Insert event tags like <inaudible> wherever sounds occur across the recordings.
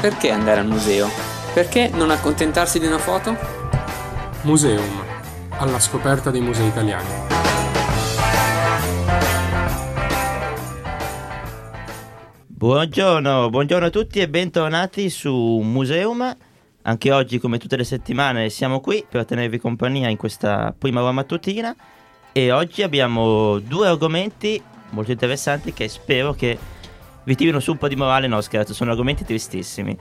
Perché andare al museo? Perché non accontentarsi di una foto? Museum, alla scoperta dei musei italiani. Buongiorno, buongiorno a tutti e bentornati su Museum. Anche oggi, come tutte le settimane, siamo qui per tenervi compagnia in questa prima ora mattutina. E oggi abbiamo due argomenti molto interessanti che spero che vi tirino su un po' di morale. No, scherzo, sono argomenti tristissimi.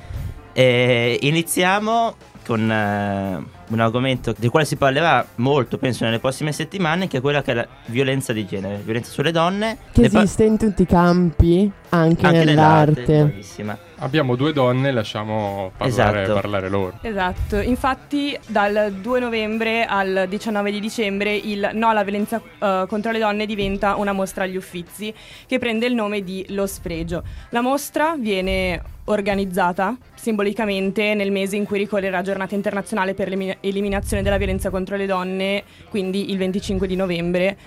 E iniziamo con eh, un argomento del quale si parlerà molto, penso, nelle prossime settimane, che è quella che è la violenza di genere, violenza sulle donne. Che esiste in tutti i campi, anche, anche nell'arte. bravissima. Abbiamo due donne, lasciamo parlare, Esatto. parlare loro. Esatto, infatti dal 2 novembre al 19 di dicembre il No alla violenza eh, contro le donne diventa una mostra agli Uffizi che prende il nome di Lo Spregio. La mostra viene organizzata simbolicamente nel mese in cui ricorre la giornata internazionale per l'eliminazione della violenza contro le donne, quindi il 25 di novembre.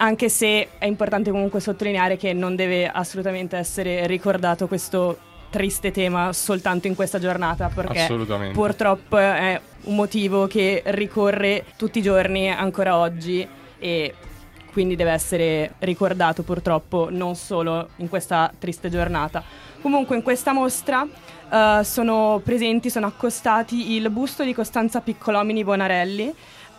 Anche se è importante comunque sottolineare che non deve assolutamente essere ricordato questo triste tema soltanto in questa giornata perché purtroppo è un motivo che ricorre tutti i giorni ancora oggi e quindi deve essere ricordato purtroppo non solo in questa triste giornata. Comunque in questa mostra eh, sono presenti, sono accostati il busto di Costanza Piccolomini Bonarelli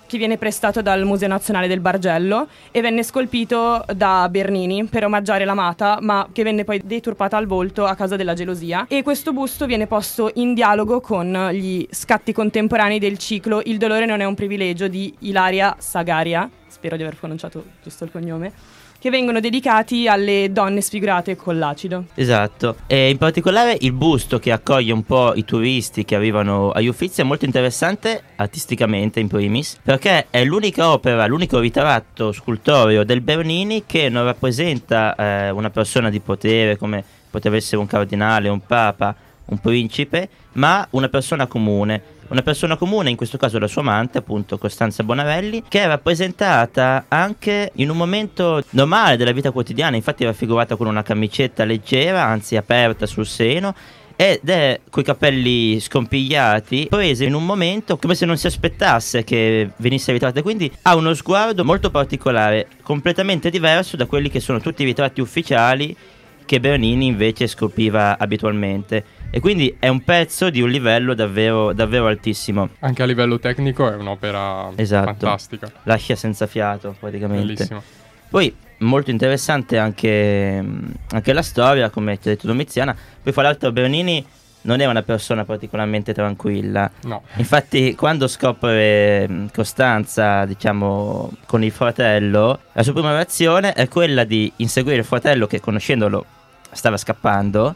che viene prestato dal Museo Nazionale del Bargello e venne scolpito da Bernini per omaggiare l'amata, ma che venne poi deturpata al volto a causa della gelosia. E questo busto viene posto in dialogo con gli scatti contemporanei del ciclo Il dolore non è un privilegio di Ilaria Sagaria, spero di aver pronunciato giusto il cognome, che vengono dedicati alle donne sfigurate con l'acido. Esatto, e in particolare il busto che accoglie un po' i turisti che arrivano agli Uffizi è molto interessante artisticamente in primis, perché è l'unica opera, l'unico ritratto scultoreo del Bernini che non rappresenta eh, una persona di potere come poteva essere un cardinale, un papa, un principe, ma una persona comune. Una persona comune, in questo caso la sua amante, appunto Costanza Bonarelli, che è rappresentata anche in un momento normale della vita quotidiana, infatti è raffigurata con una camicetta leggera, anzi aperta sul seno, ed è coi capelli scompigliati, presa in un momento come se non si aspettasse che venisse ritratta, quindi ha uno sguardo molto particolare, completamente diverso da quelli che sono tutti i ritratti ufficiali che Bernini invece scolpiva abitualmente. E quindi è un pezzo di un livello davvero, davvero altissimo. Anche a livello tecnico è un'opera Esatto. fantastica. Lascia senza fiato praticamente. Bellissima. Poi molto interessante anche, anche la storia, come ti ha detto Domiziana. Poi fra l'altro Bernini non era una persona particolarmente tranquilla. No, Infatti, quando scopre mh, Costanza, diciamo, con il fratello, la sua prima reazione è quella di inseguire il fratello che, conoscendolo, stava scappando.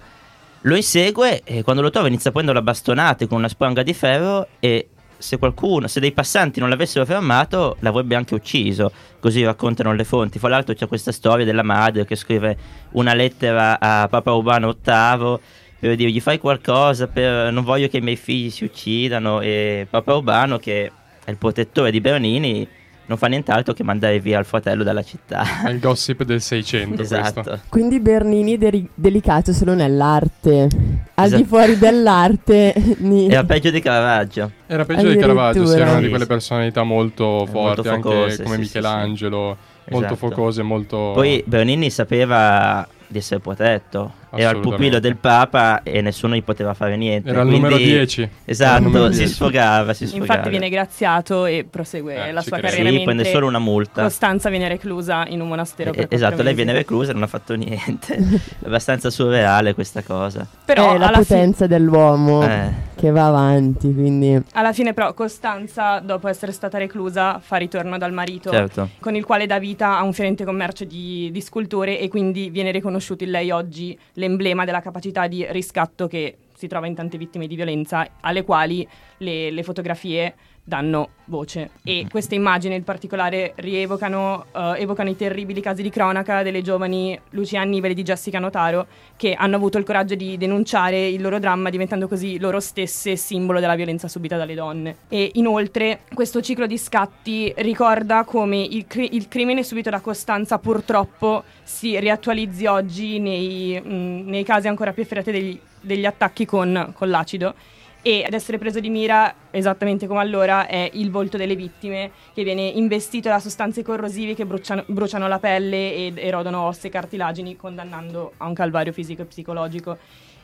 Lo insegue e quando lo trova inizia a prendere la bastonate con una spranga di ferro e se qualcuno, se dei passanti non l'avessero fermato, l'avrebbe anche ucciso. Così raccontano le fonti. Fra l'altro c'è questa storia della madre che scrive una lettera a Papa Urbano VIII per dirgli fai qualcosa, per, non voglio che i miei figli si uccidano. E Papa Urbano, che è il protettore di Bernini, non fa nient'altro che mandare via il fratello dalla città. è il gossip del 600 questo. esatto. Quindi Bernini deri- delicato solo nell'arte. Al Esatto. di fuori dell'arte. <laughs> ni- Era peggio di Caravaggio. Era peggio di Caravaggio, sì, era una di Sì, quelle sì. personalità molto forti, molto anche focose, come sì, sì, Michelangelo, molto Esatto. focose, molto... Poi Bernini sapeva di essere protetto. Era il pupillo del Papa e nessuno gli poteva fare niente. Era il quindi- numero 10. Era il Esatto, numero si 10. sfogava, si sfogava. Infatti viene graziato e prosegue Eh, la sua credo. carriera Sì, prende solo una multa. Costanza viene reclusa in un monastero Eh, esatto, lei mesi. viene reclusa e non ha fatto niente. È <laughs> abbastanza surreale questa cosa. Però è la alla, fi- potenza dell'uomo Eh, che va avanti, quindi alla fine però Costanza dopo essere stata reclusa fa ritorno dal marito certo. con il quale dà vita a un fiorente commercio di, di sculture e quindi viene riconosciuto in lei oggi l'emblema della capacità di riscatto che si trova in tante vittime di violenza alle quali le, le fotografie danno voce. E queste immagini in particolare rievocano eh, evocano i terribili casi di cronaca delle giovani Lucia Annibale di Jessica Notaro che hanno avuto il coraggio di denunciare il loro dramma diventando così loro stesse simbolo della violenza subita dalle donne. E inoltre questo ciclo di scatti ricorda come il, cri- il crimine subito da Costanza purtroppo si riattualizzi oggi nei, mh, nei casi ancora più efferati degli, degli attacchi con, con l'acido e ad essere preso di mira, esattamente come allora, è il volto delle vittime che viene investito da sostanze corrosive che bruciano, bruciano la pelle ed erodono ossa e cartilagini, condannando a un calvario fisico e psicologico.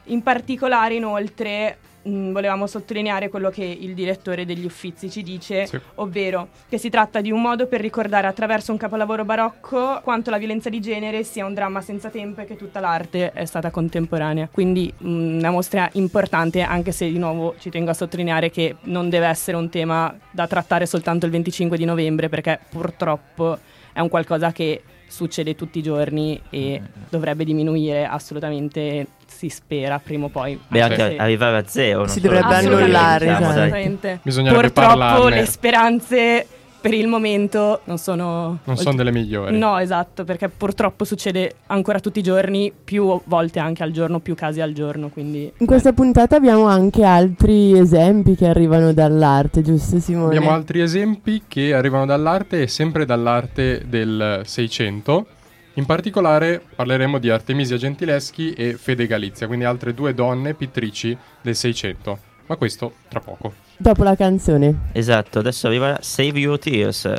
In particolare, inoltre, mh, volevamo sottolineare quello che il direttore degli Uffizi ci dice, Sì. ovvero che si tratta di un modo per ricordare attraverso un capolavoro barocco quanto la violenza di genere sia un dramma senza tempo e che tutta l'arte è stata contemporanea. Quindi mh, una mostra importante, anche se di nuovo ci tengo a sottolineare che non deve essere un tema da trattare soltanto il 25 di novembre, perché purtroppo è un qualcosa che succede tutti i giorni e dovrebbe diminuire assolutamente, si spera prima o poi. Beh, anche se- arrivare a zero. non Si dovrebbe annullare, diciamo, esatto. Bisognerebbe Purtroppo parlarne. le speranze per il momento non sono... Non sono delle migliori. No, esatto, perché purtroppo succede ancora tutti i giorni, più volte anche al giorno, più casi al giorno, quindi... In questa puntata abbiamo anche altri esempi che arrivano dall'arte, giusto Simone? Abbiamo altri esempi che arrivano dall'arte e sempre dall'arte del Seicento. In particolare parleremo di Artemisia Gentileschi e Fede Galizia, quindi altre due donne pittrici del Seicento. Ma questo tra poco. Dopo la canzone. Esatto, adesso arriva Save Your Tears.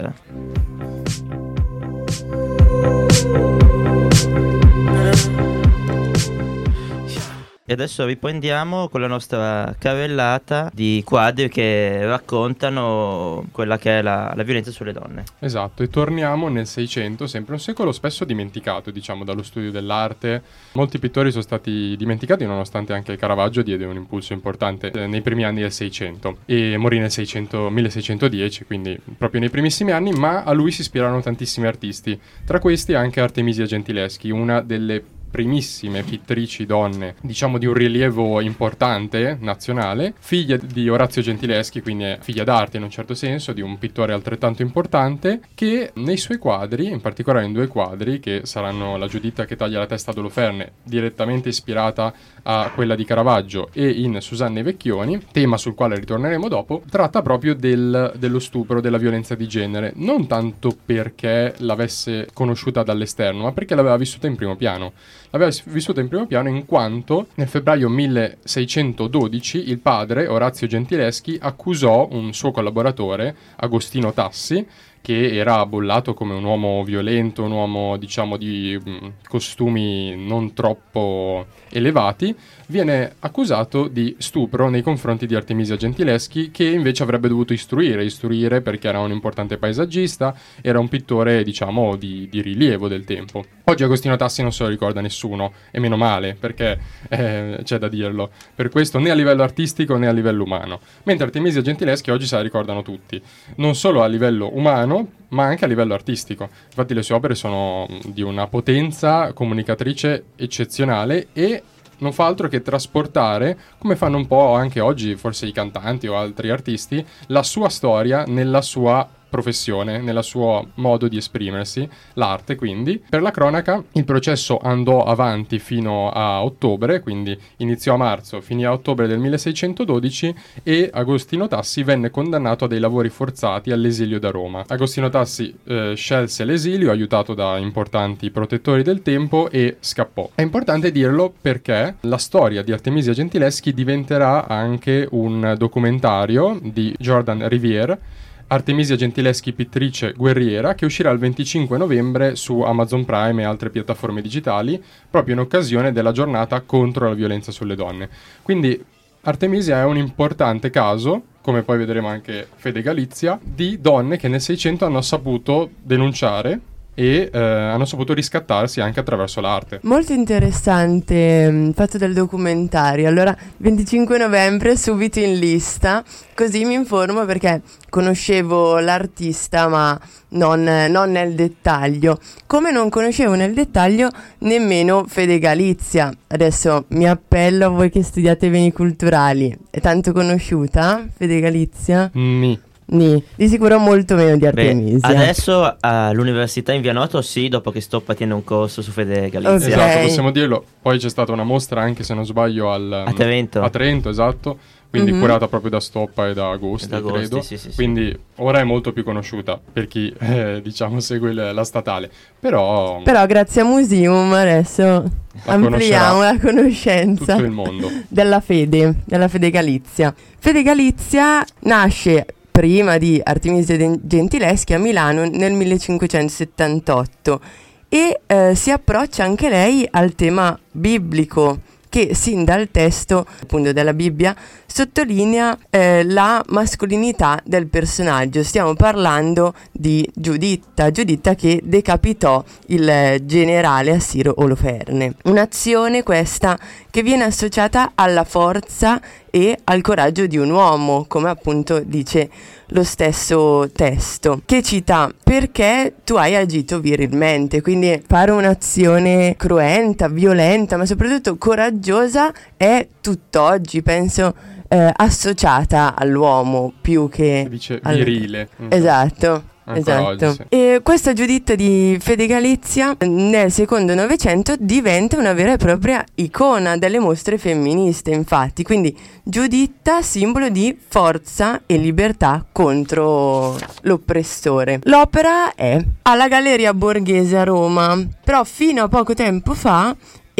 E adesso riprendiamo con la nostra carrellata di quadri che raccontano quella che è la, la violenza sulle donne. Esatto, e torniamo nel Seicento, sempre un secolo spesso dimenticato, diciamo, dallo studio dell'arte. Molti pittori sono stati dimenticati, nonostante anche Caravaggio diede un impulso importante eh, nei primi anni del Seicento e morì nel 600 1610, quindi proprio nei primissimi anni, ma a lui si ispirarono tantissimi artisti, tra questi anche Artemisia Gentileschi, una delle primissime pittrici donne, diciamo di un rilievo importante nazionale, figlia di Orazio Gentileschi, quindi figlia d'arte in un certo senso, di un pittore altrettanto importante, che nei suoi quadri, in particolare in due quadri, che saranno La Giuditta che taglia la testa ad Oloferne, direttamente ispirata a quella di Caravaggio, e in Susanne Vecchioni, tema sul quale ritorneremo dopo, tratta proprio del- dello stupro, della violenza di genere, non tanto perché l'avesse conosciuta dall'esterno, ma perché l'aveva vissuta in primo piano. L'aveva vissuta in primo piano in quanto nel febbraio 1612 il padre, Orazio Gentileschi, accusò un suo collaboratore, Agostino Tassi, che era bollato come un uomo violento, un uomo diciamo di mm, costumi non troppo elevati, viene accusato di stupro nei confronti di Artemisia Gentileschi che invece avrebbe dovuto istruire, istruire perché era un importante paesaggista, era un pittore diciamo di, di rilievo del tempo. Oggi Agostino Tassi non se lo ricorda nessuno e meno male perché eh, c'è da dirlo, per questo né a livello artistico né a livello umano, mentre Artemisia Gentileschi oggi se la ricordano tutti, non solo a livello umano ma anche a livello artistico. Infatti le sue opere sono mh, di una potenza comunicatrice eccezionale e non fa altro che trasportare, come fanno un po' anche oggi forse i cantanti o altri artisti, la sua storia nella sua professione, nel suo modo di esprimersi, l'arte quindi. Per la cronaca il processo andò avanti fino a ottobre, quindi iniziò a marzo, finì a ottobre del 1612 e Agostino Tassi venne condannato a dei lavori forzati all'esilio da Roma. Agostino Tassi eh, scelse l'esilio aiutato da importanti protettori del tempo e scappò. È importante dirlo perché la storia di Artemisia Gentileschi diventerà anche un documentario di Jordan Riviere Artemisia Gentileschi pittrice guerriera che uscirà il 25 novembre su Amazon Prime e altre piattaforme digitali proprio in occasione della giornata contro la violenza sulle donne. Quindi Artemisia è un importante caso, come poi vedremo anche Fede Galizia, di donne che nel 600 hanno saputo denunciare e eh, hanno saputo riscattarsi anche attraverso l'arte. Molto interessante il fatto del documentario. Allora, 25 novembre subito in lista, così mi informo perché conoscevo l'artista ma non, non nel dettaglio. Come non conoscevo nel dettaglio nemmeno Fede Galizia. Adesso mi appello a voi che studiate beni culturali. È tanto conosciuta Fede Galizia? Ni. Ni, di sicuro molto meno di Beh, Artemisia. adesso all'università in Vianoto sì, dopo che Stoppa tiene un corso su Fede Galizia. Ok. Esatto, possiamo dirlo. Poi c'è stata una mostra anche se non sbaglio al, A Trento. A Trento, esatto. Quindi Mhm. curata proprio da Stoppa e da Agosti, Da Agosti, credo. sì, sì, sì. Quindi ora è molto più conosciuta per chi <laughs> eh, diciamo segue il- la statale. Però, Però grazie a Museum adesso La ampliamo la conoscenza tutto il mondo. <laughs> della fede, della fede Galizia. Fede Galizia nasce prima di Artemisia Gentileschi a Milano nel 1578 e eh, si approccia anche lei al tema biblico che sin dal testo appunto della Bibbia sottolinea eh, la mascolinità del personaggio. Stiamo parlando di Giuditta, Giuditta che decapitò il eh, generale Assiro Oloferne. Un'azione questa che viene associata alla forza e al coraggio di un uomo, come appunto dice lo stesso testo, che cita perché tu hai agito virilmente, quindi fare un'azione cruenta, violenta, ma soprattutto coraggiosa è tutt'oggi, penso, eh, associata all'uomo più che... Dice al- virile. Esatto. Ancora Esatto. oggi, sì. E questa Giuditta di Fede Galizia nel secondo Novecento diventa una vera e propria icona delle mostre femministe, infatti. Quindi Giuditta, simbolo di forza e libertà contro l'oppressore. L'opera è alla Galleria Borghese a Roma, però fino a poco tempo fa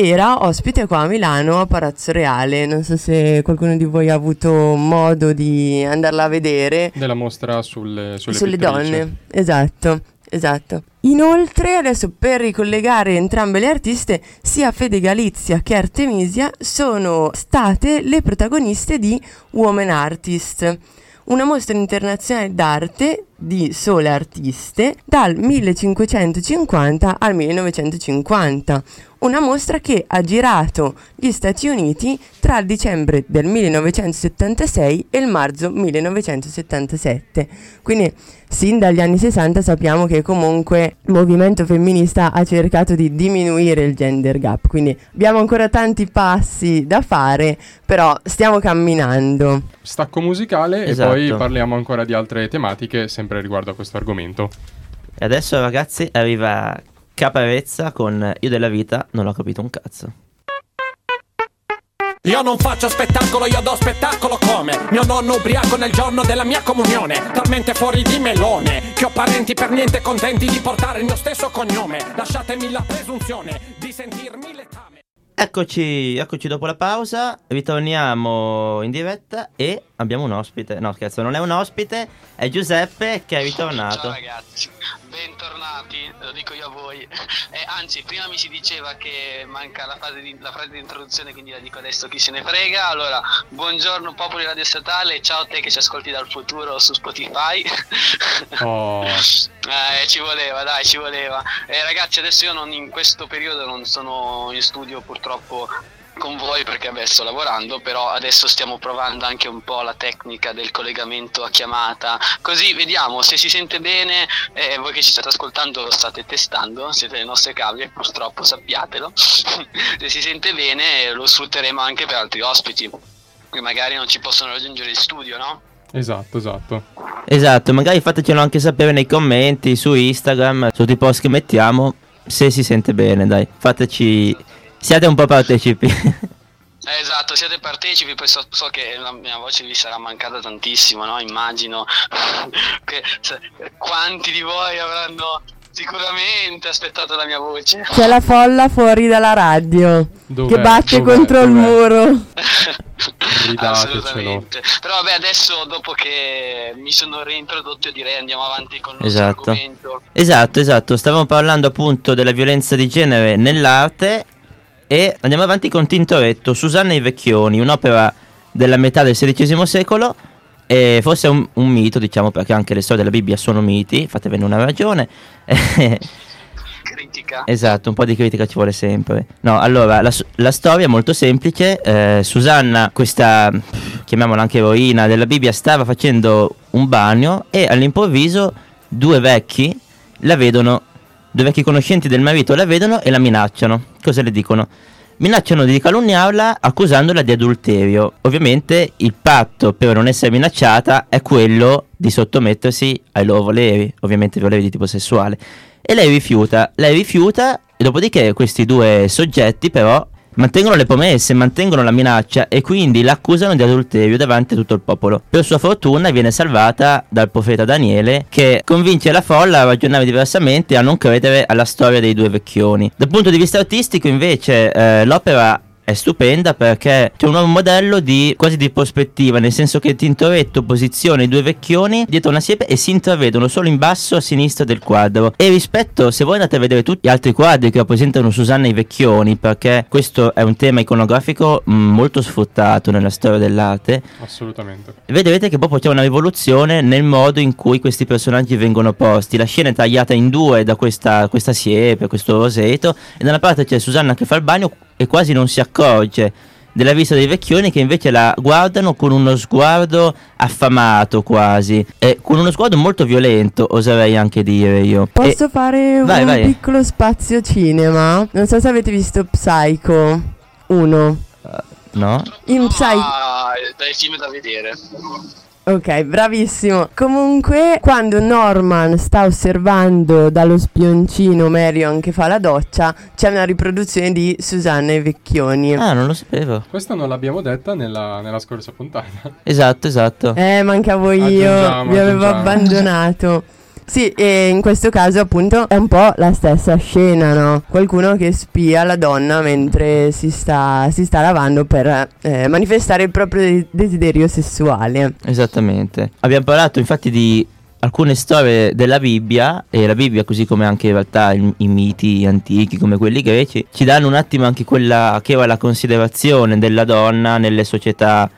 era ospite qua a Milano a Palazzo Reale. Non so se qualcuno di voi ha avuto modo di andarla a vedere Della mostra sulle, sulle, sulle donne, esatto, esatto. Inoltre, adesso per ricollegare entrambe le artiste, sia Fede Galizia che Artemisia sono state le protagoniste di Woman Artist, una mostra internazionale d'arte di sole artiste dal 1550 al 1950. Una mostra che ha girato gli Stati Uniti tra il dicembre del 1976 e il marzo 1977. Quindi sin dagli anni 60 sappiamo che comunque il movimento femminista ha cercato di diminuire il gender gap, quindi abbiamo ancora tanti passi da fare, però stiamo camminando. Stacco musicale Esatto. e poi parliamo ancora di altre tematiche sempre riguardo a questo argomento. E adesso ragazzi arriva Caparezza con Io della vita non ho capito un cazzo. Io non faccio spettacolo, io do spettacolo come Mio nonno ubriaco nel giorno della mia comunione Talmente fuori di melone Che ho parenti per niente contenti di portare il mio stesso cognome Lasciatemi la presunzione di sentirmi letame Eccoci, eccoci dopo la pausa, ritorniamo in diretta e abbiamo un ospite. No scherzo, non è un ospite, è Giuseppe che è ritornato. Ciao ragazzi, bentornati, lo dico io a voi. <laughs> Eh, anzi, prima mi si diceva che manca la, di, la frase di introduzione, quindi la dico adesso chi se ne frega. Allora, buongiorno popoli radio statale, ciao a te che ci ascolti dal futuro su Spotify. <laughs> Oh, Eh, ci voleva, dai, ci voleva. Eh, ragazzi, adesso io non, in questo periodo non sono in studio purtroppo con voi perché vabbè, sto lavorando, però adesso stiamo provando anche un po' la tecnica del collegamento a chiamata. Così vediamo se si sente bene, eh, voi che ci state ascoltando lo state testando, siete le nostre cavie, purtroppo sappiatelo. <laughs> se si sente bene lo sfrutteremo anche per altri ospiti che magari non ci possono raggiungere in studio, no? esatto, esatto. Esatto, magari fatecelo anche sapere nei commenti su Instagram, sotto i post che mettiamo, se si sente bene, dai. Fateci... Siate un po' partecipi. Eh, Esatto, siete partecipi, poi so, so che la mia voce vi sarà mancata tantissimo, no? Immagino <laughs> che se- quanti di voi avranno sicuramente aspettato la mia voce. C'è la folla fuori dalla radio Dov'è? che batte Dov'è? contro il Dov'è? muro. Ridatecelo. Assolutamente. Però vabbè, adesso dopo che mi sono reintrodotto io direi andiamo avanti con il nostro Esatto. argomento. esatto, esatto, stavamo parlando appunto della violenza di genere nell'arte e andiamo avanti con Tintoretto, Susanna e i Vecchioni, un'opera della metà del XVI secolo e forse è un, un mito, diciamo, perché anche le storie della Bibbia sono miti, fatevene una ragione. <laughs> Critica. Esatto, un po' di critica ci vuole sempre. No, allora, la, la storia è molto semplice. eh, Susanna, questa, chiamiamola anche eroina della Bibbia, stava facendo un bagno e all'improvviso due vecchi la vedono, due vecchi conoscenti del marito la vedono e la minacciano. Cosa le dicono? minacciano di calunniarla accusandola di adulterio. Ovviamente il patto per non essere minacciata è quello di sottomettersi ai loro voleri, ovviamente voleri di tipo sessuale. E lei rifiuta, lei rifiuta e dopodiché questi due soggetti però mantengono le promesse, mantengono la minaccia e quindi l'accusano di adulterio davanti a tutto il popolo. Per sua fortuna viene salvata dal profeta Daniele che convince la folla a ragionare diversamente e a non credere alla storia dei due vecchioni. Dal punto di vista artistico invece eh, l'opera è stupenda perché c'è un nuovo modello di quasi di prospettiva, nel senso che Tintoretto posiziona i due vecchioni dietro una siepe e si intravedono solo in basso a sinistra del quadro. E rispetto, se voi andate a vedere tutti gli altri quadri che rappresentano Susanna e i vecchioni, perché questo è un tema iconografico mh, molto sfruttato nella storia dell'arte, Assolutamente. vedrete che proprio c'è una rivoluzione nel modo in cui questi personaggi vengono posti. La scena è tagliata in due da questa, questa siepe, questo roseto, e da una parte c'è Susanna che fa il bagno e quasi non si accorge della vista dei vecchioni che invece la guardano con uno sguardo affamato quasi e con uno sguardo molto violento oserei anche dire io Posso fare vai, un vai. piccolo spazio cinema? Non so se avete visto Psycho 1. E, no? In Psycho Ah, dai film da vedere. Ok, bravissimo. Comunque, quando Norman sta osservando dallo spioncino Marion che fa la doccia, c'è una riproduzione di Susanna e Vecchioni. ah non lo sapevo Questa non l'abbiamo detta nella, nella scorsa puntata. esatto esatto Eh, mancavo io, Aggiungiamo, vi avevo abbandonato. Sì, e in questo caso appunto è un po' la stessa scena, no? Qualcuno che spia la donna mentre si sta, si sta lavando per eh, manifestare il proprio de- desiderio sessuale. esattamente abbiamo parlato infatti di alcune storie della Bibbia e la Bibbia così come anche in realtà i, i miti antichi come quelli greci ci danno un attimo anche quella che era la considerazione della donna nelle società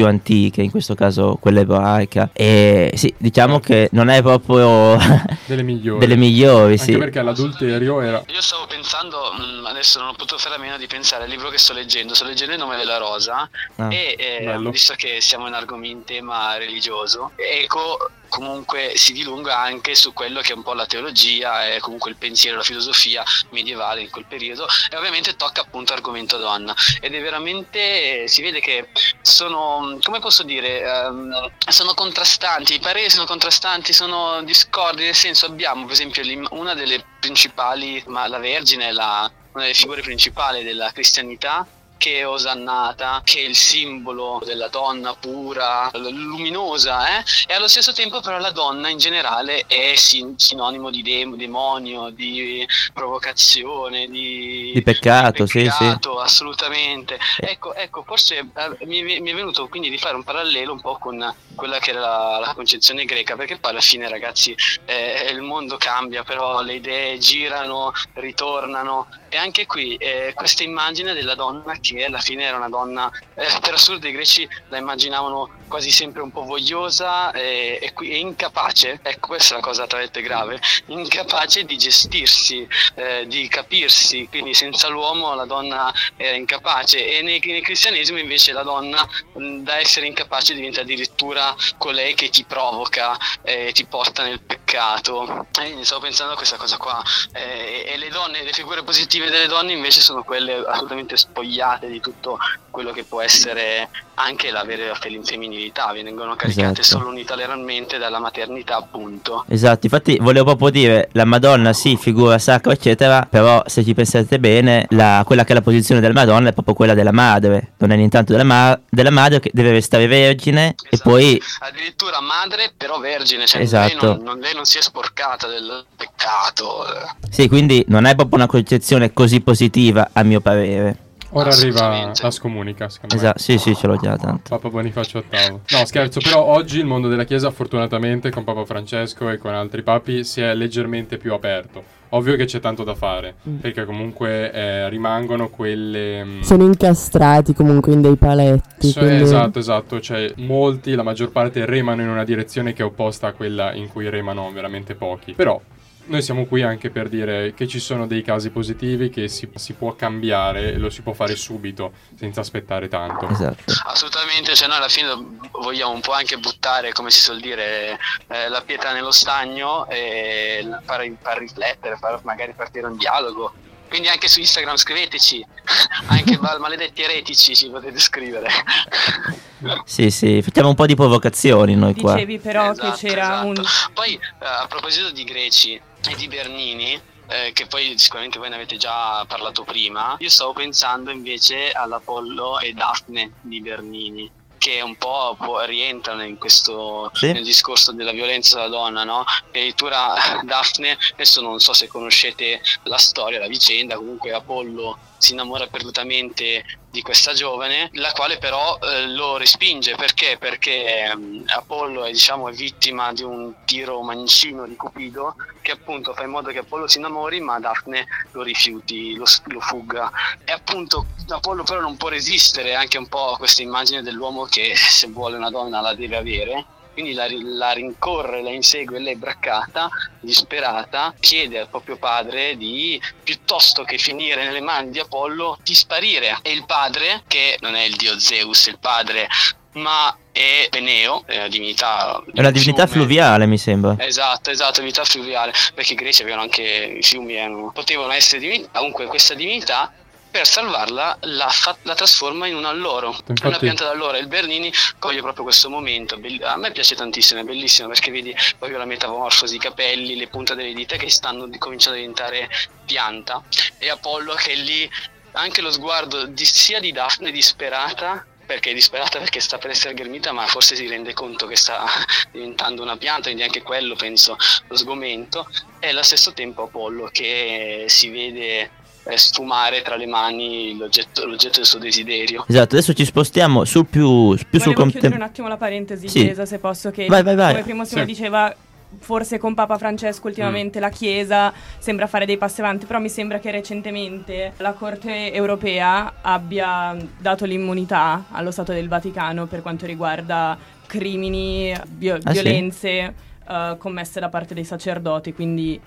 più antiche, in questo caso quella ebraica. E sì, diciamo che non è proprio <laughs> Delle migliori. delle migliori, Anche sì. perché l'adulterio era... Io stavo pensando, mh, adesso non ho potuto fare a meno di pensare al libro che sto leggendo, sto leggendo Il nome della rosa Ah, e eh, visto che siamo in argomenti in tema religioso, Eco comunque si dilunga anche su quello che è un po' la teologia e comunque il pensiero, la filosofia medievale in quel periodo. E ovviamente tocca appunto argomento donna. Ed è veramente, si vede che sono, come posso dire, ehm, sono contrastanti, i pareri sono contrastanti, sono discordi, nel senso abbiamo per esempio una delle principali, ma la Vergine è la, una delle figure principali della cristianità che è osannata, che è il simbolo della donna pura, luminosa, eh? e allo stesso tempo però la donna in generale è sin- sinonimo di dem- demonio, di provocazione, di, Di peccato, sì, sì. peccato, assolutamente. Ecco, ecco, forse eh, mi, è- mi è venuto quindi di fare un parallelo un po' con quella che era la, la concezione greca, perché poi alla fine ragazzi eh, il mondo cambia, però le idee girano, ritornano e anche qui eh, questa immagine della donna che alla fine era una donna, eh, per assurdo i greci la immaginavano quasi sempre un po' vogliosa eh, e, qui- e incapace, ecco questa è la cosa tra virgolette grave, incapace di gestirsi, eh, di capirsi, quindi senza l'uomo la donna era incapace e nei- nel cristianesimo invece la donna da essere incapace diventa addirittura colei che ti provoca e ti porta nel peccato. E mi stavo pensando a questa cosa qua. Eh, e le donne, le figure positive delle donne invece sono quelle assolutamente spogliate di tutto quello che può essere anche la vera femminilità, vengono caricate Esatto. solo unilateralmente dalla maternità appunto. Esatto, infatti volevo proprio dire, la Madonna sì, figura sacra eccetera, però se ci pensate bene, la- quella che è la posizione della Madonna è proprio quella della madre, non è nient'altro della, ma- della madre che deve restare vergine e Esatto. poi addirittura madre però vergine, cioè Esatto. lei, non, non- lei non si è sporcata del peccato. sì, quindi non è proprio una concezione così positiva a mio parere. Ora arriva la scomunica, secondo me. Esatto, sì, sì, ce l'ho già tanto. Papa Bonifacio VIII. No, scherzo, però oggi il mondo della Chiesa, fortunatamente, con Papa Francesco e con altri papi, si è leggermente più aperto. Ovvio che c'è tanto da fare, perché comunque eh, rimangono quelle... mm, Sono incastrati comunque in dei paletti. So- quindi- Esatto, esatto, cioè molti, la maggior parte remano in una direzione che è opposta a quella in cui remano veramente pochi. Però noi siamo qui anche per dire che ci sono dei casi positivi che si, si può cambiare e lo si può fare subito, senza aspettare tanto. Esatto. Assolutamente, cioè noi alla fine vogliamo un po' anche buttare, come si suol dire, eh, la pietra nello stagno e far, far riflettere, far magari partire un dialogo Quindi anche su Instagram scriveteci, <laughs> anche mal- maledetti eretici ci potete scrivere. <laughs> Sì, sì, facciamo un po' di provocazioni noi qua. Dicevi però Esatto, che c'era esatto. un... Poi eh, a proposito di greci e di Bernini, eh, che poi sicuramente voi ne avete già parlato prima, io stavo pensando invece all'Apollo e Daphne di Bernini che un po' può- rientrano in questo Sì. nel discorso della violenza della donna, no? Addirittura Daphne, adesso non so se conoscete la storia, la vicenda, comunque Apollo si innamora perdutamente di questa giovane, la quale però eh, lo respinge perché? Perché ehm, Apollo è, diciamo, è vittima di un tiro mancino di Cupido che appunto fa in modo che Apollo si innamori, ma Daphne lo rifiuti, lo, lo fugga. E appunto Apollo però non può resistere anche un po' a questa immagine dell'uomo che se vuole una donna la deve avere. Quindi la, la rincorre, la insegue, lei è braccata, disperata, chiede al proprio padre di, piuttosto che finire nelle mani di Apollo, di sparire. E il padre, che non è il dio Zeus, il padre, ma è Peneo, è una divinità... di È una un divinità fiume. fluviale, mi sembra. Esatto, esatto, divinità fluviale, perché i greci avevano anche i fiumi, erano- potevano essere divinità, comunque questa divinità per salvarla la, fa- la trasforma in un alloro, è una Infatti- pianta d'alloro il Bernini coglie proprio questo momento, bell- a me piace tantissimo, è bellissimo perché vedi proprio la metamorfosi, i capelli, le punte delle dita che stanno cominciando a diventare pianta. E Apollo che è lì anche lo sguardo di- sia di Daphne disperata perché è disperata perché sta per essere ghermita ma forse si rende conto che sta <laughs> diventando una pianta quindi anche quello penso lo sgomento. E allo stesso tempo Apollo che si vede sfumare tra le mani l'oggetto, l'oggetto del suo desiderio Esatto, adesso ci spostiamo sul più, più sul Volevo chiudere un attimo la parentesi, Sì. Chiesa, se posso, che Vai, vai, vai. come primo Simo Sì. diceva, forse con Papa Francesco ultimamente la Chiesa sembra fare dei passi avanti, però mi sembra che recentemente la Corte europea abbia dato l'immunità allo Stato del Vaticano per quanto riguarda crimini, vio- Ah, sì? violenze eh, commesse da parte dei sacerdoti, quindi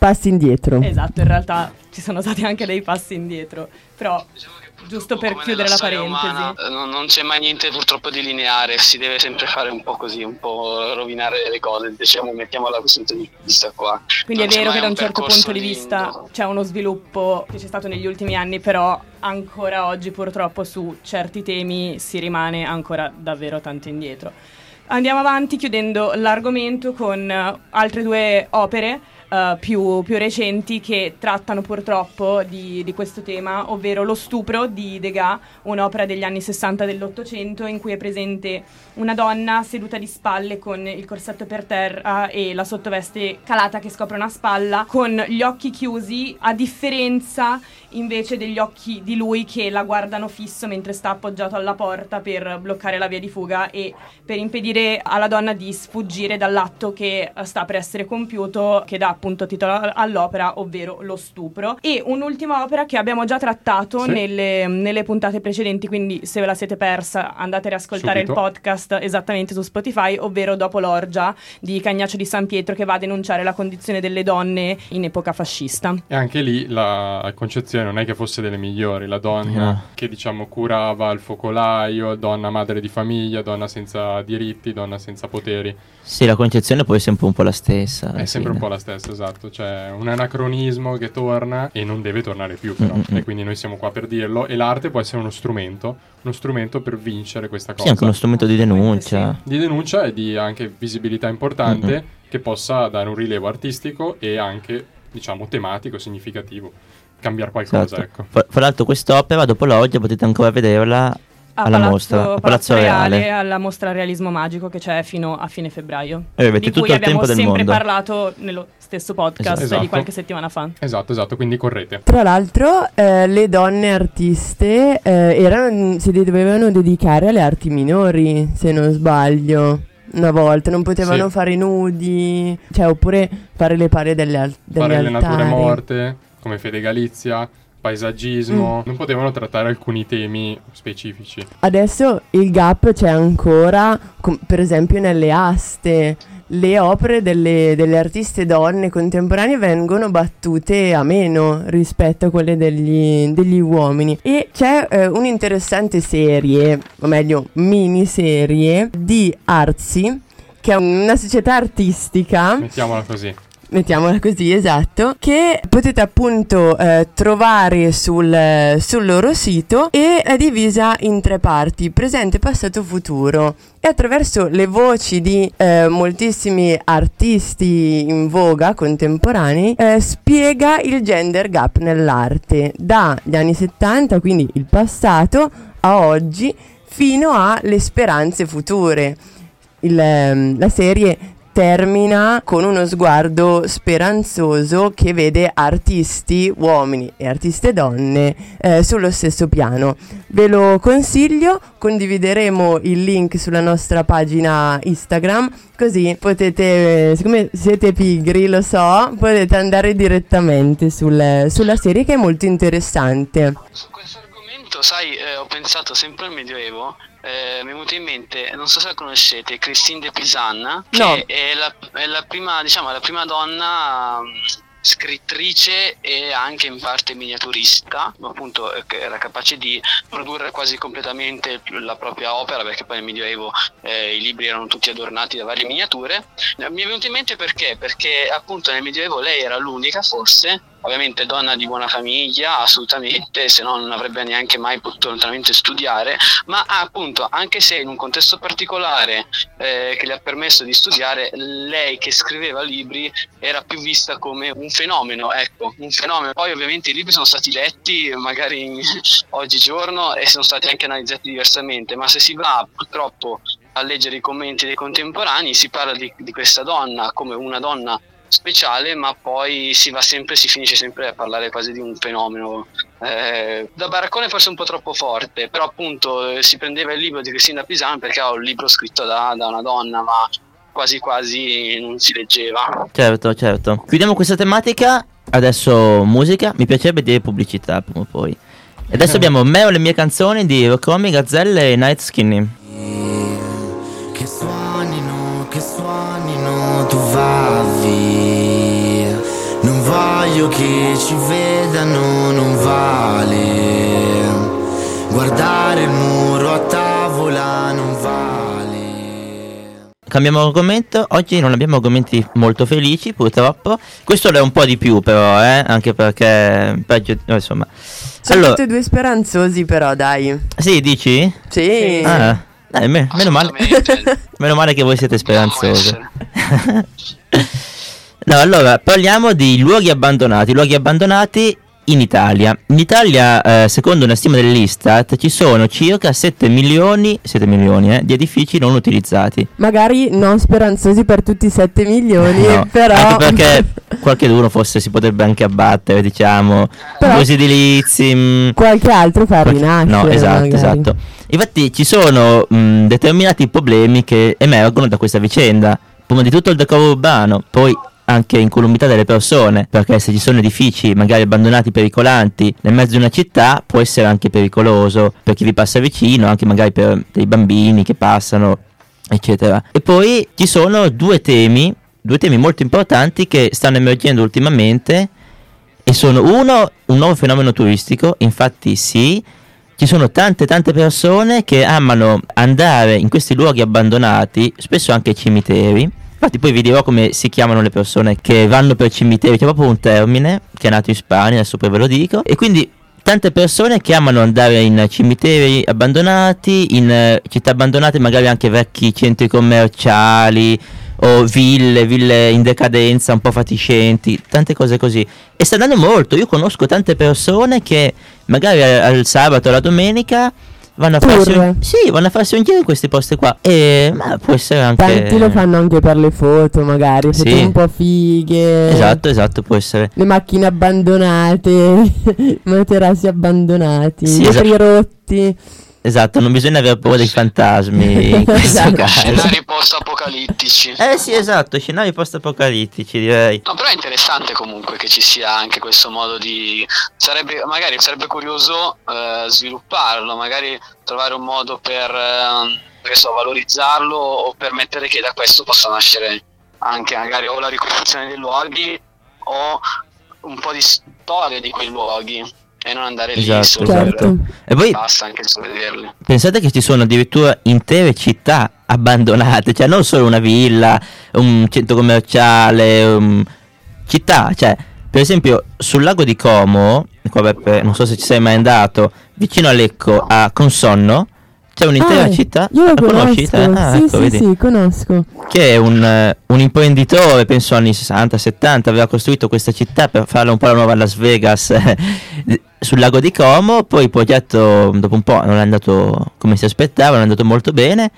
Passi indietro. esatto, in realtà ci sono stati anche dei passi indietro, però giusto per chiudere la parentesi. umana, eh, non, non c'è mai niente purtroppo di lineare, si deve sempre fare un po' così, un po' rovinare le cose, diciamo, mettiamola da questo punto di vista qua. Quindi Non è vero che da un certo percorso punto di vista lindo. c'è uno sviluppo che c'è stato negli ultimi anni, però ancora oggi purtroppo su certi temi si rimane ancora davvero tanto indietro. Andiamo avanti chiudendo l'argomento con altre due opere eh, più, più recenti che trattano purtroppo di, di questo tema, ovvero Lo stupro di Degas, un'opera degli anni 60 dell'Ottocento in cui è presente una donna seduta di spalle con il corsetto per terra e la sottoveste calata che scopre una spalla, con gli occhi chiusi, a differenza invece degli occhi di lui che la guardano fisso mentre sta appoggiato alla porta per bloccare la via di fuga e per impedire alla donna di sfuggire dall'atto che eh, sta per essere compiuto, che dà appunto titolo all'opera, ovvero lo stupro. E un'ultima opera che abbiamo già trattato Sì. nelle, nelle puntate precedenti, quindi se ve la siete persa andate a riascoltare Subito. il podcast esattamente su Spotify, ovvero Dopo l'orgia di Cagnaccio di San Pietro che va a denunciare la condizione delle donne in epoca fascista. E anche lì la concezione non è che fosse delle migliori, la donna No. che diciamo curava il focolaio, donna madre di famiglia, donna senza diritti, donna senza poteri. Sì, la concezione poi è sempre un po' la stessa. È sempre un fine. po' la stessa, esatto. Cioè, un anacronismo che torna e non deve tornare più, però. Mm-mm. E quindi noi siamo qua per dirlo. E l'arte può essere uno strumento, uno strumento per vincere questa cosa. Sì, anche uno strumento di denuncia. Di denuncia e di anche visibilità importante Mm-mm. che possa dare un rilievo artistico e anche, diciamo, tematico, significativo. Cambiare qualcosa, Esatto. ecco. Fra fra l'altro quest'opera dopo l'oggi potete ancora vederla A alla Palazzo- mostra, a Palazzo, Palazzo Reale, Reale. alla mostra Realismo Magico che c'è fino a fine febbraio. E avete di tutto cui il abbiamo tempo del sempre mondo. parlato nello stesso podcast Esatto. di qualche settimana fa. Esatto, esatto, quindi correte. Tra l'altro, eh, le donne artiste eh, erano, si dovevano dedicare alle arti minori, se non sbaglio. Una volta non potevano Sì. fare nudi, cioè, oppure fare le pare delle, al- degli Fare le altari. nature morte, come Fede Galizia, paesaggismo. Mm. Non potevano trattare alcuni temi specifici. Adesso il gap c'è ancora, com- per esempio nelle aste. Le opere delle, delle artiste donne contemporanee vengono battute a meno rispetto a quelle degli, degli uomini. E c'è eh, un'interessante serie, o meglio miniserie, di Artsy, che è una società artistica Mettiamola così. Mettiamola così, esatto, che potete appunto eh, trovare sul, sul loro sito e è divisa in tre parti, presente, passato, futuro. E attraverso le voci di eh, moltissimi artisti in voga contemporanei eh, spiega il gender gap nell'arte dagli anni 70, quindi il passato, a oggi, fino alle speranze future. Il, ehm, la serie termina con uno sguardo speranzoso che vede artisti uomini e artiste donne eh, sullo stesso piano. Ve lo consiglio, condivideremo il link sulla nostra pagina Instagram, così potete, siccome siete pigri, lo so, potete andare direttamente sul, sulla serie che è molto interessante. Su questo argomento, sai, eh, ho pensato sempre al Medioevo eh, mi è venuto in mente, non so se la conoscete, Christine de Pisan, che No. è, la, è la prima, diciamo, la prima donna mh, scrittrice e anche in parte miniaturista, ma appunto eh, che era capace di produrre quasi completamente la propria opera, perché poi nel Medioevo eh, i libri erano tutti adornati da varie miniature. Mi è venuto in mente perché? Perché appunto nel Medioevo lei era l'unica, forse, ovviamente donna di buona famiglia, assolutamente, se no non avrebbe neanche mai potuto lontanamente studiare, ma appunto, anche se in un contesto particolare eh, che le ha permesso di studiare, lei che scriveva libri era più vista come un fenomeno, ecco, un fenomeno. Poi ovviamente i libri sono stati letti magari <laughs> oggigiorno e sono stati anche analizzati diversamente, ma se si va purtroppo a leggere i commenti dei contemporanei si parla di, di questa donna come una donna speciale, ma poi si va sempre, si finisce sempre a parlare quasi di un fenomeno. Eh, da baraccone forse un po' troppo forte, però appunto eh, si prendeva il libro di Cristina Pisano perché era un libro scritto da, da una donna, ma quasi quasi non si leggeva. Certo, certo. Chiudiamo questa tematica. Adesso musica. Mi piacerebbe dire pubblicità prima o poi. E adesso <laughs> abbiamo me o le mie canzoni di Roccomi, Gazzelle e Night Skinny. Che suonino, Voglio che ci vedano, non vale. Guardare il muro a tavola non vale. Cambiamo argomento. Oggi non abbiamo argomenti molto felici, purtroppo. Questo lo è un po' di più, però, eh. Anche perché. Peggio. insomma. Sono Allora, tutti e due speranzosi però, dai. sì, dici? Sì. Ah, dai, me- meno male. <laughs> Meno male che voi siete speranzosi. <laughs> No, allora parliamo di luoghi abbandonati. Luoghi abbandonati in Italia. In Italia, eh, secondo una stima dell'Istat, ci sono circa 7 milioni, 7 milioni eh, di edifici non utilizzati. Magari non speranzosi per tutti i 7 milioni, No, però... Anche perché qualcheduno forse si potrebbe anche abbattere, diciamo, Però- usi edilizi. mm, Qualche altro fa Qualche- rinascere. No, esatto, magari. esatto. Infatti ci sono mh, determinati problemi che emergono da questa vicenda. Prima di tutto il decoro urbano, poi anche incolumità delle persone, perché se ci sono edifici magari abbandonati pericolanti nel mezzo di una città può essere anche pericoloso per chi vi passa vicino, anche magari per dei bambini che passano, eccetera. E poi ci sono due temi, due temi molto importanti che stanno emergendo ultimamente e sono uno un nuovo fenomeno turistico, infatti sì, ci sono tante tante persone che amano andare in questi luoghi abbandonati, spesso anche cimiteri. Infatti poi vi dirò come si chiamano le persone che vanno per cimiteri, c'è proprio un termine che è nato in Spagna, adesso poi ve lo dico. E quindi tante persone che amano andare in cimiteri abbandonati, in eh, città abbandonate, magari anche vecchi centri commerciali o ville, ville in decadenza, un po' fatiscenti, tante cose così. E sta andando molto, io conosco tante persone che magari al, sabato o la domenica vanno a, farsi un, sì, vanno a farsi un giro in questi posti qua. E ma può essere anche... Tanti lo fanno anche per le foto, magari, foto Sì. un po' fighe. Esatto, esatto, può essere. Le macchine abbandonate, <laughs> i materassi abbandonati, Sì, i esatto. rotti. Esatto, non bisogna avere paura dei fantasmi in <laughs> questo Esatto. caso. Scenari post-apocalittici. Eh sì, esatto, scenari post-apocalittici direi. No, però è interessante comunque che ci sia anche questo modo di... Sarebbe, magari sarebbe curioso eh, svilupparlo, magari trovare un modo per eh, so, valorizzarlo o permettere che da questo possa nascere anche magari o la ricostruzione dei luoghi o un po' di storia di quei luoghi e non andare lì Esatto, solo Certo. E poi Basta anche solo vederli. pensate che ci sono addirittura intere città abbandonate, cioè non solo una villa, un centro commerciale, um, città, cioè per esempio sul lago di Como, Beppe, non so se ci sei mai andato, vicino a Lecco, a Consonno, c'è un'intera Ah, città. Io La conosci? conosco. Ah, sì, ecco, sì, sì, conosco. Che è un, eh, un imprenditore, penso anni 60-70, aveva costruito questa città per farla un po' la nuova Las Vegas eh, <laughs> sul lago di Como, poi il progetto dopo un po' non è andato come si aspettava, non è andato molto bene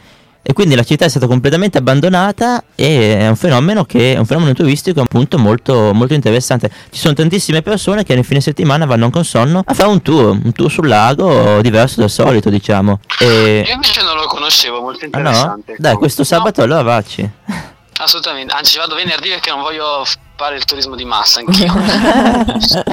e quindi la città è stata completamente abbandonata e è un fenomeno che è un fenomeno turistico appunto molto, molto interessante. Ci sono tantissime persone che nel fine settimana vanno con sonno a fare un tour, un tour sul lago diverso dal solito, diciamo. E... Io invece non lo conoscevo, molto Ah no? interessante. Dai, questo No, sabato allora vacci. assolutamente, anzi vado venerdì perché non voglio fare il turismo di massa anch'io. <laughs>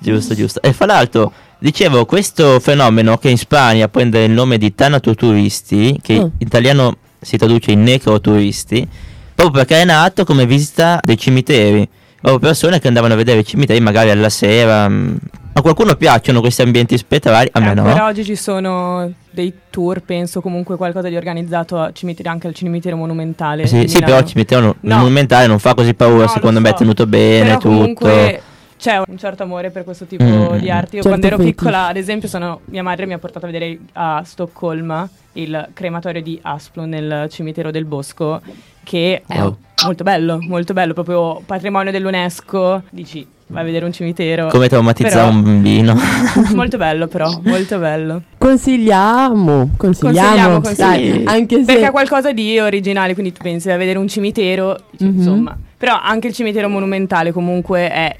giusto, giusto. E fra l'altro, dicevo, questo fenomeno che in Spagna prende il nome di tanatoturisti, che Mm. in italiano si traduce in necroturisti, proprio perché è nato come visita dei cimiteri. Proprio persone che andavano a vedere i cimiteri magari alla sera. mm. A qualcuno piacciono questi ambienti spettrali? A Eh, me no. oggi ci sono dei tour, penso, comunque qualcosa di organizzato a cimiteri, anche al cimitero monumentale. Sì, sì, però il cimitero No. monumentale non fa così paura, No, secondo me è so. tenuto bene, Però tutto. comunque c'è un certo amore per questo tipo Mm. di arti. Io Certo quando ero fetish. piccola, ad esempio, sono- mia madre mi ha portato a vedere a Stoccolma il crematorio di Asplo nel cimitero del Bosco, che è Wow. molto bello, molto bello, proprio patrimonio dell'UNESCO. Dici, vai a vedere un cimitero. Come traumatizzare Però- un bambino. <laughs> molto bello però, molto bello. Consigliamo, consigliamo, Consigliamo, dai, consigliamo. anche se Perché ha qualcosa di originale, quindi tu pensi a vedere un cimitero, dici, Mhm. insomma. Però anche il cimitero monumentale comunque è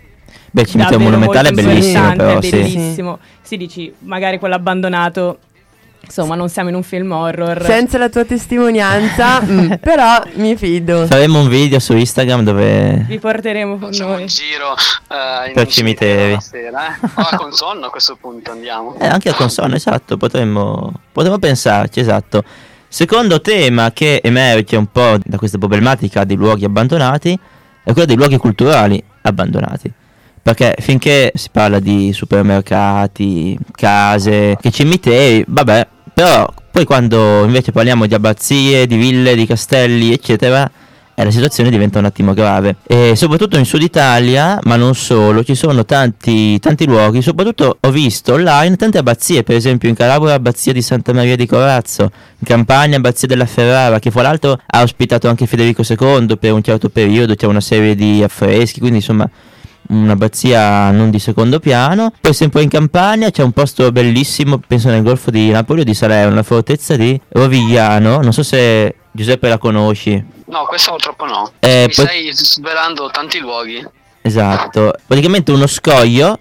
Beh, il cimitero monumentale è bellissimo, però è sì. bellissimo. Si dici, magari quello abbandonato, insomma, non siamo in un film horror. senza la tua testimonianza, <laughs> mm, però mi fido. Faremo un video su Instagram dove Vi porteremo con Facciamo un noi. giro eh, in Per un cimitero cimiteri. sera, eh. O a Consonno a questo punto andiamo. Eh, anche a consonno, esatto, potremmo, potremmo pensarci, esatto. Secondo tema che emerge un po' da questa problematica dei luoghi abbandonati è quello dei luoghi culturali abbandonati. Perché finché si parla di supermercati, case, che cimiteri, vabbè, però poi quando invece parliamo di abbazie, di ville, di castelli, eccetera, eh, la situazione diventa un attimo grave. E soprattutto in Sud Italia, ma non solo, ci sono tanti, tanti luoghi, soprattutto ho visto online tante abbazie, per esempio in Calabria abbazia di Santa Maria di Corazzo, in Campania abbazia della Ferrara, che fra l'altro ha ospitato anche Federico II per un certo periodo, c'è una serie di affreschi, quindi insomma un'abbazia non di secondo piano. Poi sempre in Campania c'è un posto bellissimo, penso nel Golfo di Napoli o di Salerno, la fortezza di Rovigliano, non so se Giuseppe la conosci. No, questo purtroppo no. Eh, Mi poi- stai svelando tanti luoghi. Esatto, praticamente uno scoglio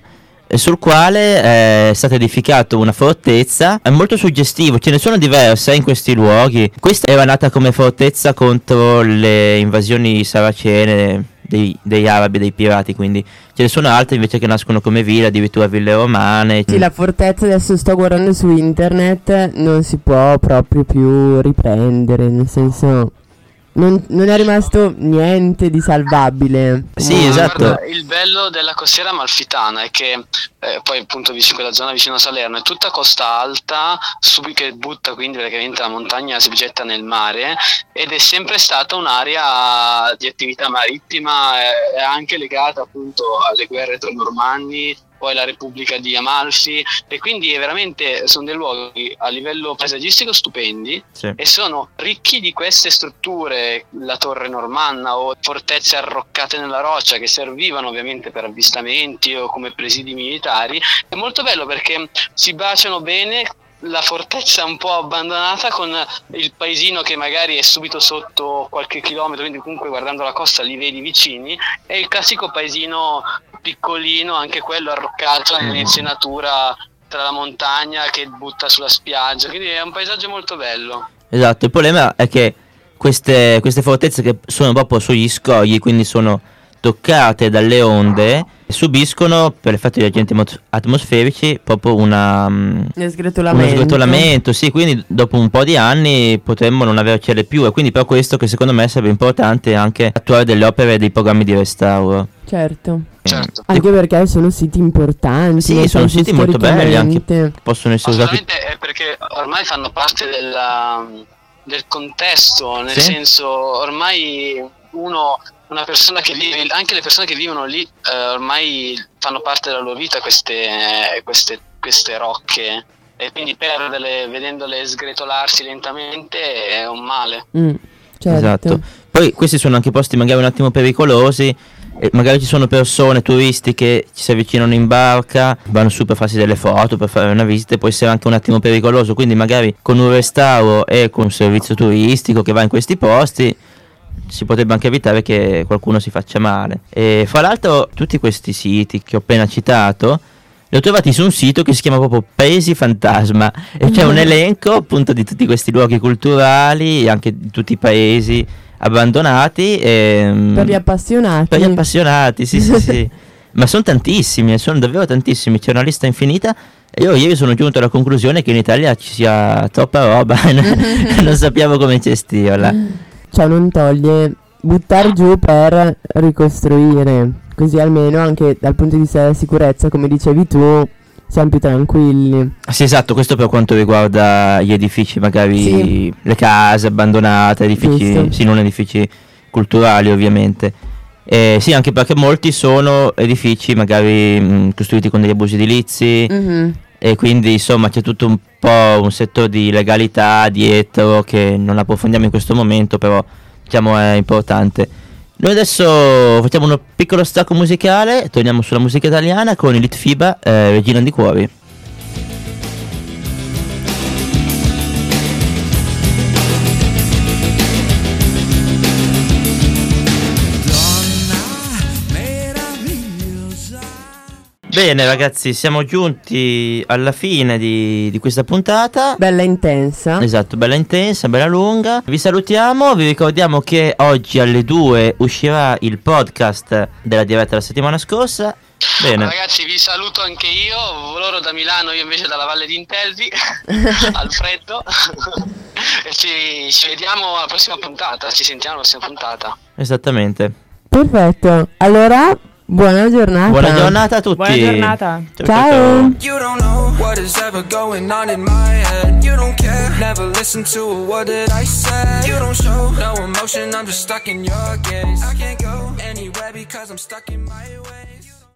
eh, sul quale eh, è stata edificata una fortezza, è molto suggestivo, ce ne sono diverse in questi luoghi. Questa era nata come fortezza contro le invasioni saracene dei, degli arabi, dei pirati, quindi ce ne sono altre invece che nascono come ville, addirittura ville romane. Sì, la fortezza adesso sto guardando su internet, non si può proprio più riprendere, nel senso non, non è rimasto niente di salvabile. Sì, esatto. guarda, il bello della costiera amalfitana è che eh, poi appunto vicino quella zona vicino a Salerno è tutta costa alta, subi che butta quindi praticamente la montagna si getta nel mare ed è sempre stata un'area di attività marittima eh, anche legata appunto alle guerre tra normanni poi la Repubblica di Amalfi e quindi è veramente sono dei luoghi a livello paesaggistico stupendi Sì. e sono ricchi di queste strutture, la torre normanna o fortezze arroccate nella roccia che servivano ovviamente per avvistamenti o come presidi militari. È molto bello perché si baciano bene la fortezza un po' abbandonata con il paesino che magari è subito sotto qualche chilometro, quindi comunque guardando la costa li vedi vicini, e il classico paesino piccolino, anche quello arroccato nell'insenatura tra la montagna che butta sulla spiaggia, quindi è un paesaggio molto bello. Esatto, il problema è che queste, queste fortezze che sono proprio sugli scogli, quindi sono toccate dalle onde, subiscono per effetto degli agenti atmos- atmosferici proprio una, mm, Lo uno sgretolamento. sgretolamento, sì, quindi dopo un po' di anni potremmo non avercele più e quindi per questo che secondo me sarebbe importante anche attuare delle opere e dei programmi di restauro. Certo. Certo. Anche perché sono siti importanti. Sì, sono siti molto belli anche. Possono essere usati è perché ormai fanno parte della- del contesto, nel Sì. senso ormai uno una persona che vive, anche le persone che vivono lì eh, ormai fanno parte della loro vita queste, queste, queste rocche e quindi perderle, vedendole sgretolarsi lentamente è un male. Mm, certo. Esatto. Poi questi sono anche posti magari un attimo pericolosi. E magari ci sono persone, turisti che ci si avvicinano in barca, vanno su per farsi delle foto, per fare una visita, e può essere anche un attimo pericoloso. Quindi magari con un restauro e con un servizio turistico che va in questi posti si potrebbe anche evitare che qualcuno si faccia male. E fra l'altro tutti questi siti che ho appena citato li ho trovati su un sito che si chiama proprio Paesi Fantasma e c'è un elenco appunto di tutti questi luoghi culturali, anche di tutti i paesi abbandonati. E, Per gli appassionati. per gli appassionati, sì, sì, sì. <laughs> Ma sono tantissimi, sono davvero tantissimi, c'è una lista infinita. E io ieri sono giunto alla conclusione che in Italia ci sia troppa roba e non, <laughs> sappiamo come gestirla. Ciò non toglie buttar giù per ricostruire, così almeno anche dal punto di vista della sicurezza, come dicevi tu, siamo più tranquilli. Sì, esatto, questo per quanto riguarda gli edifici, magari Sì. le case abbandonate, edifici, Giusto. sì, non edifici culturali ovviamente. Eh, sì, anche perché molti sono edifici magari mh, costruiti con degli abusi edilizi Mhm. e quindi insomma c'è tutto un po' un settore di legalità dietro che non approfondiamo in questo momento, però diciamo è importante. Noi adesso facciamo uno piccolo stacco musicale, torniamo sulla musica italiana con Elite Fiba, eh, Regina di Cuori. Bene ragazzi, siamo giunti alla fine di, di questa puntata. Bella intensa. Esatto, bella intensa, bella lunga. Vi salutiamo, vi ricordiamo che oggi alle 2 uscirà il podcast della diretta della settimana scorsa. Bene. Ragazzi, vi saluto anche io, loro da Milano, io invece dalla Valle d'Intelvi, <laughs> al freddo. ci, ci vediamo alla prossima puntata, ci sentiamo alla prossima puntata. Esattamente. Perfetto. Allora, buona giornata. Buona giornata a tutti. Buona giornata. Ciao. You don't know what is ever going on in my head. You don't care, never listen to a word that I say. You don't show no emotion, I'm just stuck in your gaze. I can't go anywhere because I'm stuck in my way.